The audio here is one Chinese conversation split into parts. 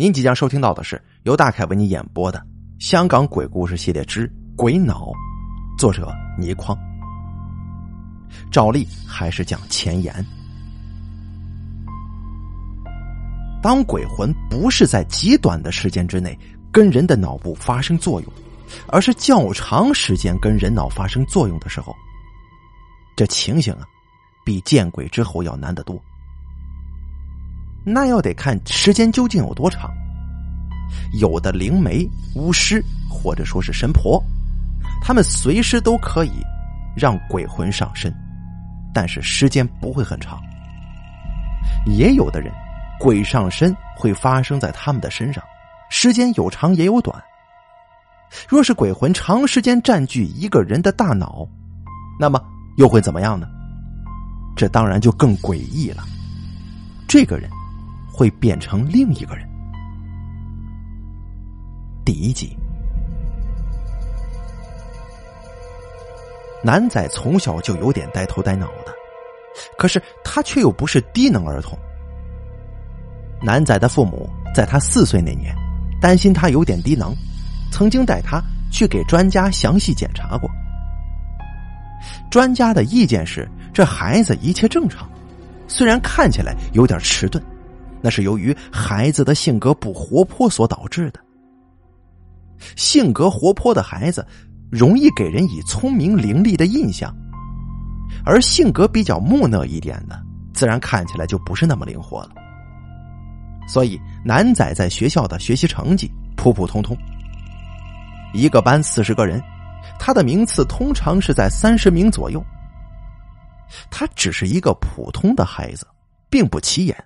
您即将收听到的是由大凯为你演播的《香港鬼故事系列之鬼脑》，作者倪匡。照例还是讲前言。当鬼魂不是在极短的时间之内跟人的脑部发生作用，而是较长时间跟人脑发生作用的时候，这情形啊，比见鬼之后要难得多。那要得看时间究竟有多长。有的灵媒、巫师或者说是神婆，他们随时都可以让鬼魂上身，但是时间不会很长。也有的人，鬼上身会发生在他们的身上，时间有长也有短。若是鬼魂长时间占据一个人的大脑，那么又会怎么样呢？这当然就更诡异了。这个人。会变成另一个人。第一集，南仔从小就有点呆头呆脑的，可是他却又不是低能儿童。南仔的父母在他四岁那年，担心他有点低能，曾经带他去给专家详细检查过。专家的意见是，这孩子一切正常，虽然看起来有点迟钝。那是由于孩子的性格不活泼所导致的。性格活泼的孩子容易给人以聪明伶俐的印象，而性格比较木讷一点的，自然看起来就不是那么灵活了。所以，南仔在学校的学习成绩普普通通。一个班四十个人，他的名次通常是在三十名左右。他只是一个普通的孩子，并不起眼。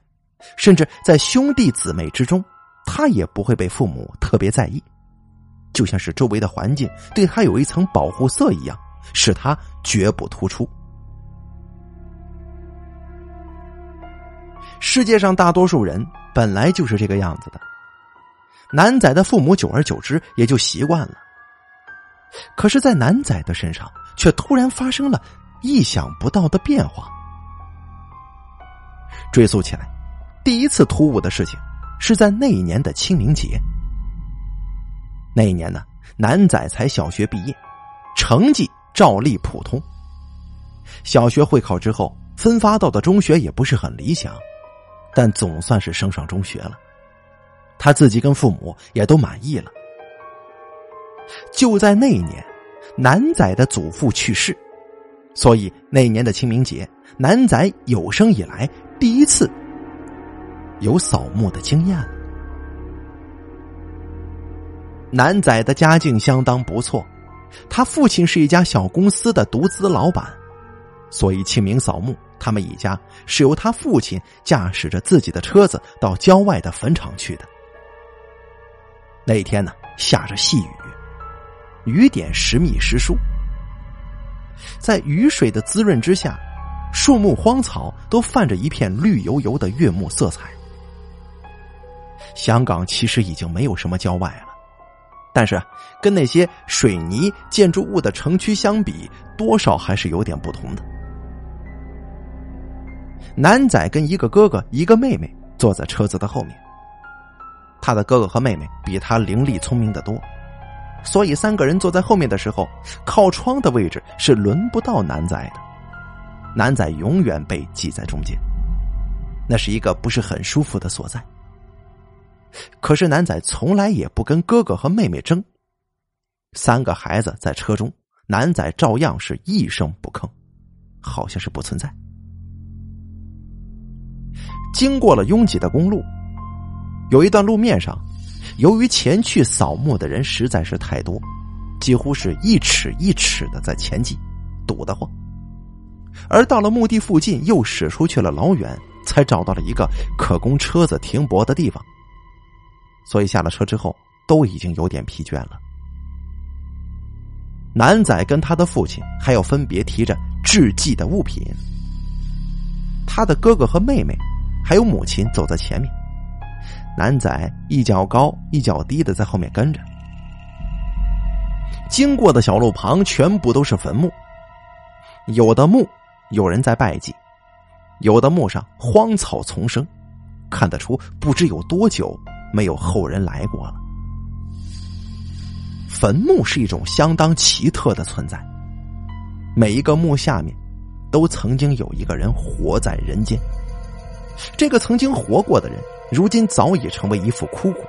甚至在兄弟姊妹之中，他也不会被父母特别在意，就像是周围的环境对他有一层保护色一样，使他绝不突出。世界上大多数人本来就是这个样子的，南仔的父母久而久之也就习惯了。可是，在南仔的身上，却突然发生了意想不到的变化。追溯起来。第一次突兀的事情，是在那一年的清明节。那一年呢，南仔才小学毕业，成绩照例普通。小学会考之后，分发到的中学也不是很理想，但总算是升上中学了。他自己跟父母也都满意了。就在那一年，南仔的祖父去世，所以那一年的清明节，南仔有生以来第一次。有扫墓的经验了。南仔的家境相当不错，他父亲是一家小公司的独资老板，所以清明扫墓，他们一家是由他父亲驾驶着自己的车子到郊外的坟场去的。那天呢，下着细雨，雨点时密时疏，在雨水的滋润之下，树木荒草都泛着一片绿油油的悦目色彩。香港其实已经没有什么郊外了，但是跟那些水泥建筑物的城区相比，多少还是有点不同的。南仔跟一个哥哥、一个妹妹坐在车子的后面，他的哥哥和妹妹比他伶俐聪明的多，所以三个人坐在后面的时候，靠窗的位置是轮不到南仔的，南仔永远被挤在中间，那是一个不是很舒服的所在。可是南仔从来也不跟哥哥和妹妹争，三个孩子在车中，南仔照样是一声不吭，好像是不存在。经过了拥挤的公路，有一段路面上，由于前去扫墓的人实在是太多，几乎是一尺一尺的在前进，堵得慌。而到了墓地附近，又驶出去了老远，才找到了一个可供车子停泊的地方。所以下了车之后，都已经有点疲倦了。南仔跟他的父亲还要分别提着致祭的物品，他的哥哥和妹妹还有母亲走在前面，南仔一脚高一脚低的在后面跟着。经过的小路旁全部都是坟墓，有的墓有人在拜祭，有的墓上荒草丛生，看得出不知有多久。没有后人来过了。坟墓是一种相当奇特的存在，每一个墓下面都曾经有一个人活在人间。这个曾经活过的人，如今早已成为一副枯骨。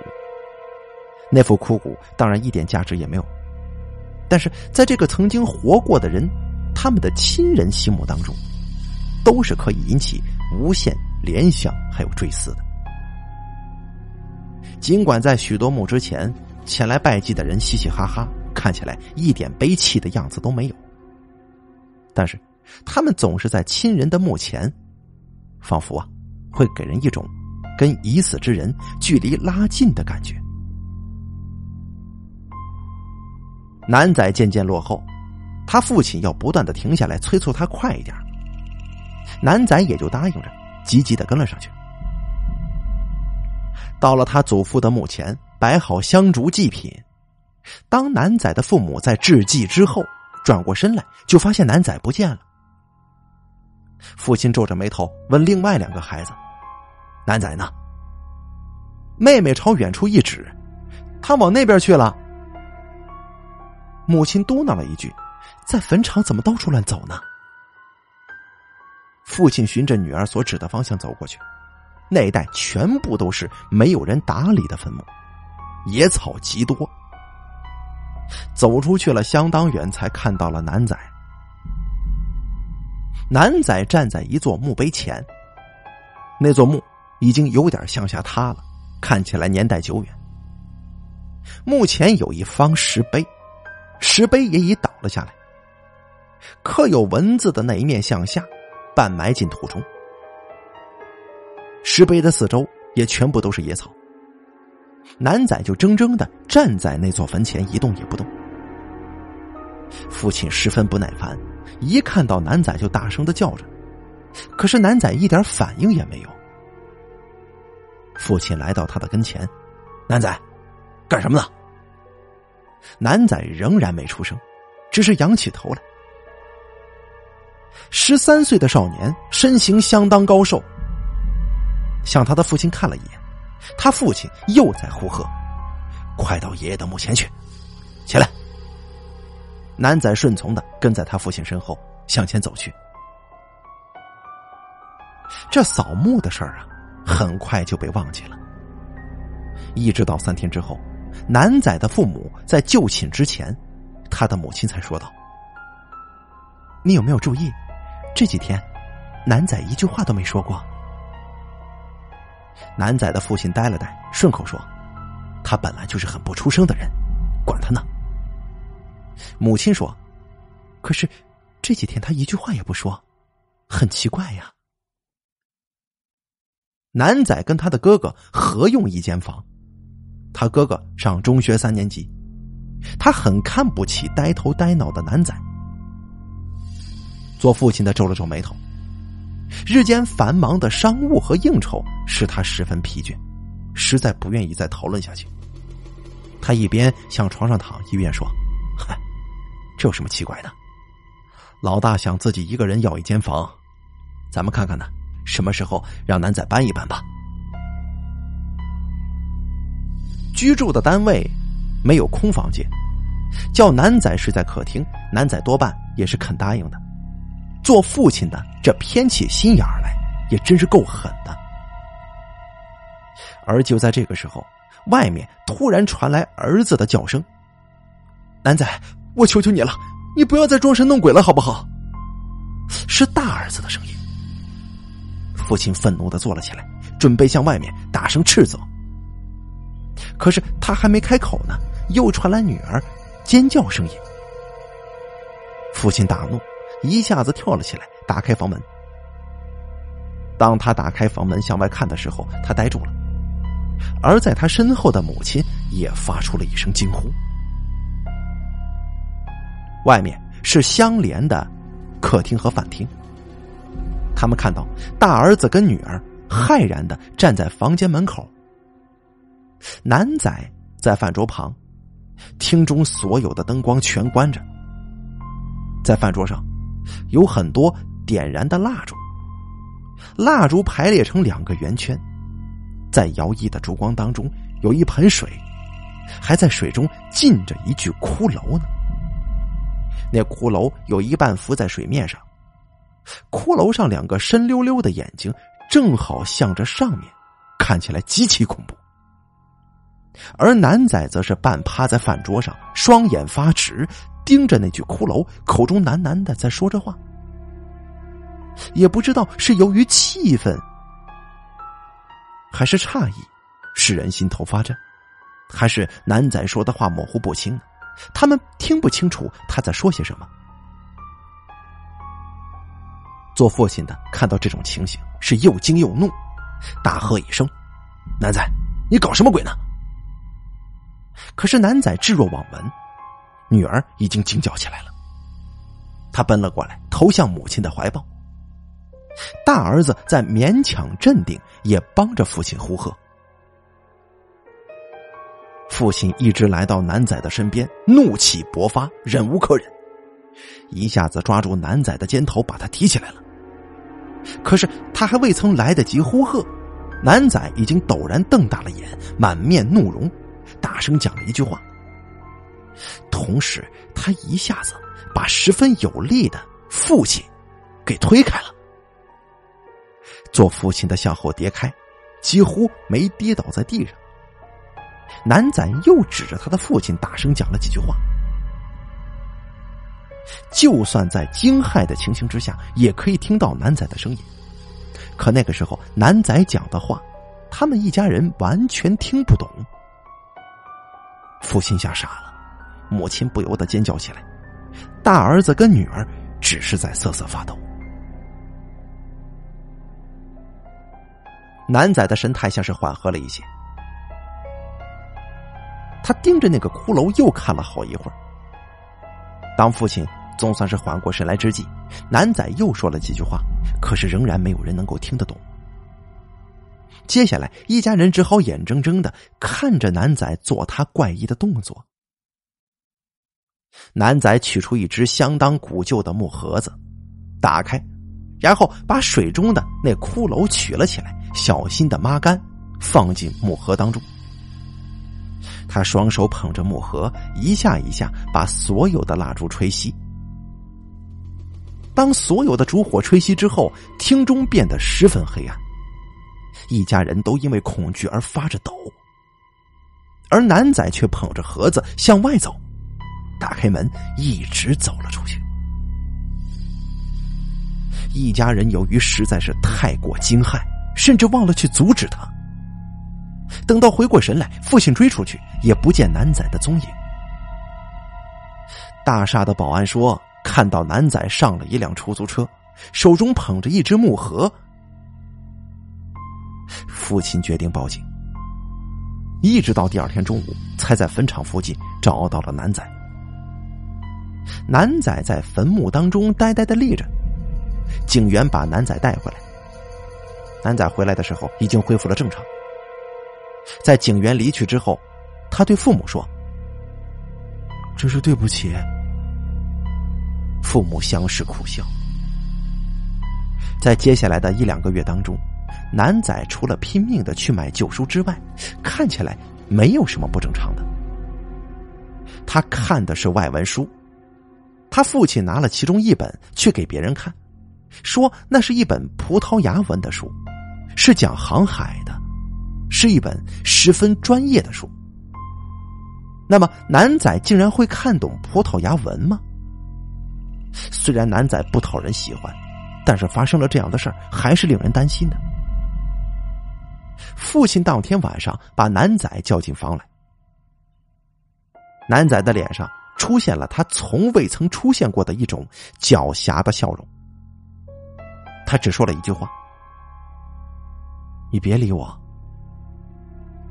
那副枯骨当然一点价值也没有，但是在这个曾经活过的人，他们的亲人心目当中，都是可以引起无限联想还有追思的。尽管在许多墓之前前来拜祭的人嘻嘻哈哈，看起来一点悲戚的样子都没有，但是他们总是在亲人的墓前，仿佛啊。会给人一种跟已死之人距离拉近的感觉。南仔渐渐落后，他父亲要不断的停下来催促他快一点，南仔也就答应着，急急的跟了上去。到了他祖父的墓前，摆好香烛祭品。当南仔的父母在致祭之后，转过身来，就发现南仔不见了。父亲皱着眉头问另外两个孩子。南仔呢？妹妹朝远处一指，他往那边去了。母亲嘟囔了一句：“在坟场怎么到处乱走呢？”父亲循着女儿所指的方向走过去，那一带全部都是没有人打理的坟墓，野草极多。走出去了相当远，才看到了南仔。南仔站在一座墓碑前，那座墓。已经有点向下塌了，看起来年代久远。目前有一方石碑，石碑也已倒了下来，刻有文字的那一面向下，半埋进土中。石碑的四周也全部都是野草。南仔就怔怔的站在那座坟前，一动也不动。父亲十分不耐烦，一看到南仔就大声的叫着，可是南仔一点反应也没有。父亲来到他的跟前，南仔，干什么呢？南仔仍然没出声，只是仰起头来。十三岁的少年身形相当高瘦，向他的父亲看了一眼，他父亲又在呼喝：“快到爷爷的墓前去，起来！”南仔顺从的跟在他父亲身后向前走去。这扫墓的事儿啊。很快就被忘记了，一直到三天之后，南仔的父母在就寝之前，他的母亲才说道：“你有没有注意，这几天，南仔一句话都没说过。”男仔的父亲呆了呆，顺口说：“他本来就是很不出声的人，管他呢。”母亲说：“可是这几天他一句话也不说，很奇怪呀。”男仔跟他的哥哥合用一间房，他哥哥上中学三年级，他很看不起呆头呆脑的男仔。做父亲的皱了皱眉头，日间繁忙的商务和应酬使他十分疲倦，实在不愿意再讨论下去。他一边向床上躺，一边说：“嗨，这有什么奇怪的？老大想自己一个人要一间房，咱们看看呢。”什么时候让南仔搬一搬吧？居住的单位没有空房间，叫南仔睡在客厅，南仔多半也是肯答应的。做父亲的这偏起心眼儿来，也真是够狠的。而就在这个时候，外面突然传来儿子的叫声：“南仔，我求求你了，你不要再装神弄鬼了，好不好？”是大儿子的声音。父亲愤怒的坐了起来，准备向外面大声斥责。可是他还没开口呢，又传来女儿尖叫声音。父亲大怒，一下子跳了起来，打开房门。当他打开房门向外看的时候，他呆住了，而在他身后的母亲也发出了一声惊呼。外面是相连的客厅和饭厅。他们看到大儿子跟女儿骇然的站在房间门口。男仔在饭桌旁，厅中所有的灯光全关着，在饭桌上有很多点燃的蜡烛，蜡烛排列成两个圆圈，在摇曳的烛光当中有一盆水，还在水中浸着一具骷髅呢。那骷髅有一半浮在水面上，骷髅上两个深溜溜的眼睛正好向着上面，看起来极其恐怖。而男仔则是半趴在饭桌上，双眼发直，盯着那具骷髅，口中喃喃的在说着话。也不知道是由于气愤，还是诧异，使人心头发颤，还是男仔说的话模糊不清？他们听不清楚他在说些什么。做父亲的看到这种情形，是又惊又怒，大喝一声：“男仔，你搞什么鬼呢？”可是男仔置若罔闻，女儿已经惊叫起来了。他奔了过来，投向母亲的怀抱。大儿子在勉强镇定，也帮着父亲呼喝。父亲一直来到男仔的身边，怒气勃发，忍无可忍，一下子抓住男仔的肩头，把他提起来了。可是他还未曾来得及呼喝，男仔已经陡然瞪大了眼，满面怒容，大声讲了一句话。同时，他一下子把十分有力的父亲给推开了。做父亲的向后跌开，几乎没跌倒在地上。男仔又指着他的父亲大声讲了几句话。就算在惊骇的情形之下，也可以听到男仔的声音。可那个时候，男仔讲的话，他们一家人完全听不懂。父亲吓傻了，母亲不由得尖叫起来，大儿子跟女儿只是在瑟瑟发抖。男仔的神态像是缓和了一些。他盯着那个骷髅又看了好一会儿。当父亲总算是缓过神来之际，男仔又说了几句话，可是仍然没有人能够听得懂。接下来，一家人只好眼睁睁的看着男仔做他怪异的动作。男仔取出一只相当古旧的木盒子，打开，然后把水中的那骷髅取了起来，小心的抹干，放进木盒当中。他双手捧着木盒，一下一下把所有的蜡烛吹熄。当所有的烛火吹熄之后，厅中变得十分黑暗，一家人都因为恐惧而发着抖。而男仔却捧着盒子向外走，打开门，一直走了出去。一家人由于实在是太过惊骇，甚至忘了去阻止他。等到回过神来，父亲追出去也不见男仔的踪影。大厦的保安说，看到男仔上了一辆出租车，手中捧着一只木盒。父亲决定报警，一直到第二天中午，才在坟场附近找到了男仔。男仔在坟墓当中呆呆的立着，警员把男仔带回来。男仔回来的时候已经恢复了正常。在警员离去之后，他对父母说：“真是对不起。”父母相视苦笑。在接下来的一两个月当中，男仔除了拼命的去买旧书之外，看起来没有什么不正常的。他看的是外文书，他父亲拿了其中一本去给别人看，说那是一本葡萄牙文的书，是讲航海的。是一本十分专业的书。那么，男仔竟然会看懂葡萄牙文吗？虽然男仔不讨人喜欢，但是发生了这样的事儿，还是令人担心的。父亲当天晚上把男仔叫进房来，男仔的脸上出现了他从未曾出现过的一种狡黠的笑容。他只说了一句话：“你别理我。”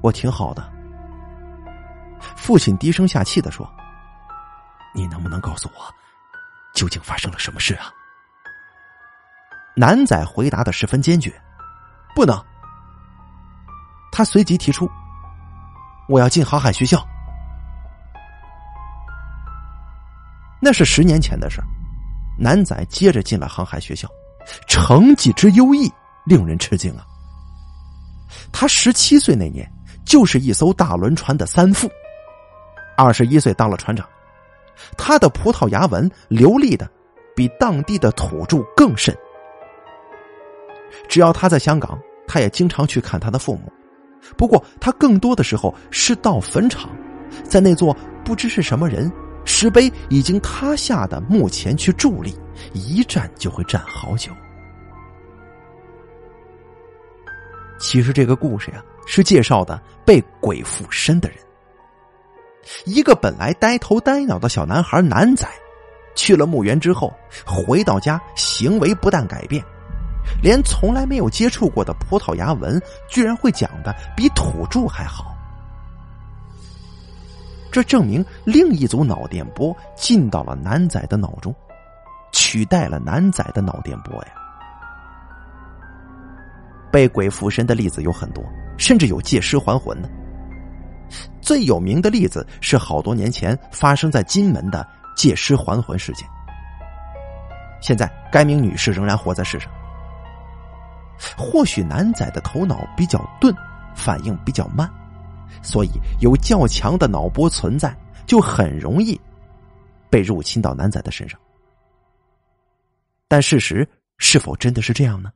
我挺好的，父亲低声下气的说：“你能不能告诉我，究竟发生了什么事啊？”男仔回答的十分坚决：“不能。”他随即提出：“我要进航海学校。”那是十年前的事男仔接着进了航海学校，成绩之优异令人吃惊啊！他十七岁那年。就是一艘大轮船的三副。二十一岁当了船长，他的葡萄牙文流利的比当地的土著更甚。只要他在香港，他也经常去看他的父母。不过他更多的时候是到坟场，在那座不知是什么人石碑已经塌下的墓前去伫立，一站就会站好久。其实这个故事呀，是介绍的被鬼附身的人。一个本来呆头呆脑的小男孩男仔，去了墓园之后，回到家行为不但改变，连从来没有接触过的葡萄牙文，居然会讲的比土著还好。这证明另一组脑电波进到了南仔的脑中，取代了南仔的脑电波呀。被鬼附身的例子有很多，甚至有借尸还魂的。最有名的例子是好多年前发生在金门的借尸还魂事件。现在该名女士仍然活在世上。或许男仔的头脑比较钝，反应比较慢，所以有较强的脑波存在，就很容易被入侵到男仔的身上。但事实是否真的是这样呢？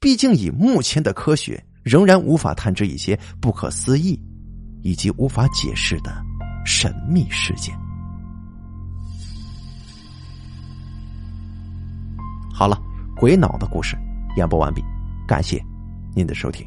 毕竟，以目前的科学，仍然无法探知一些不可思议以及无法解释的神秘事件。好了，鬼脑的故事演播完毕，感谢您的收听。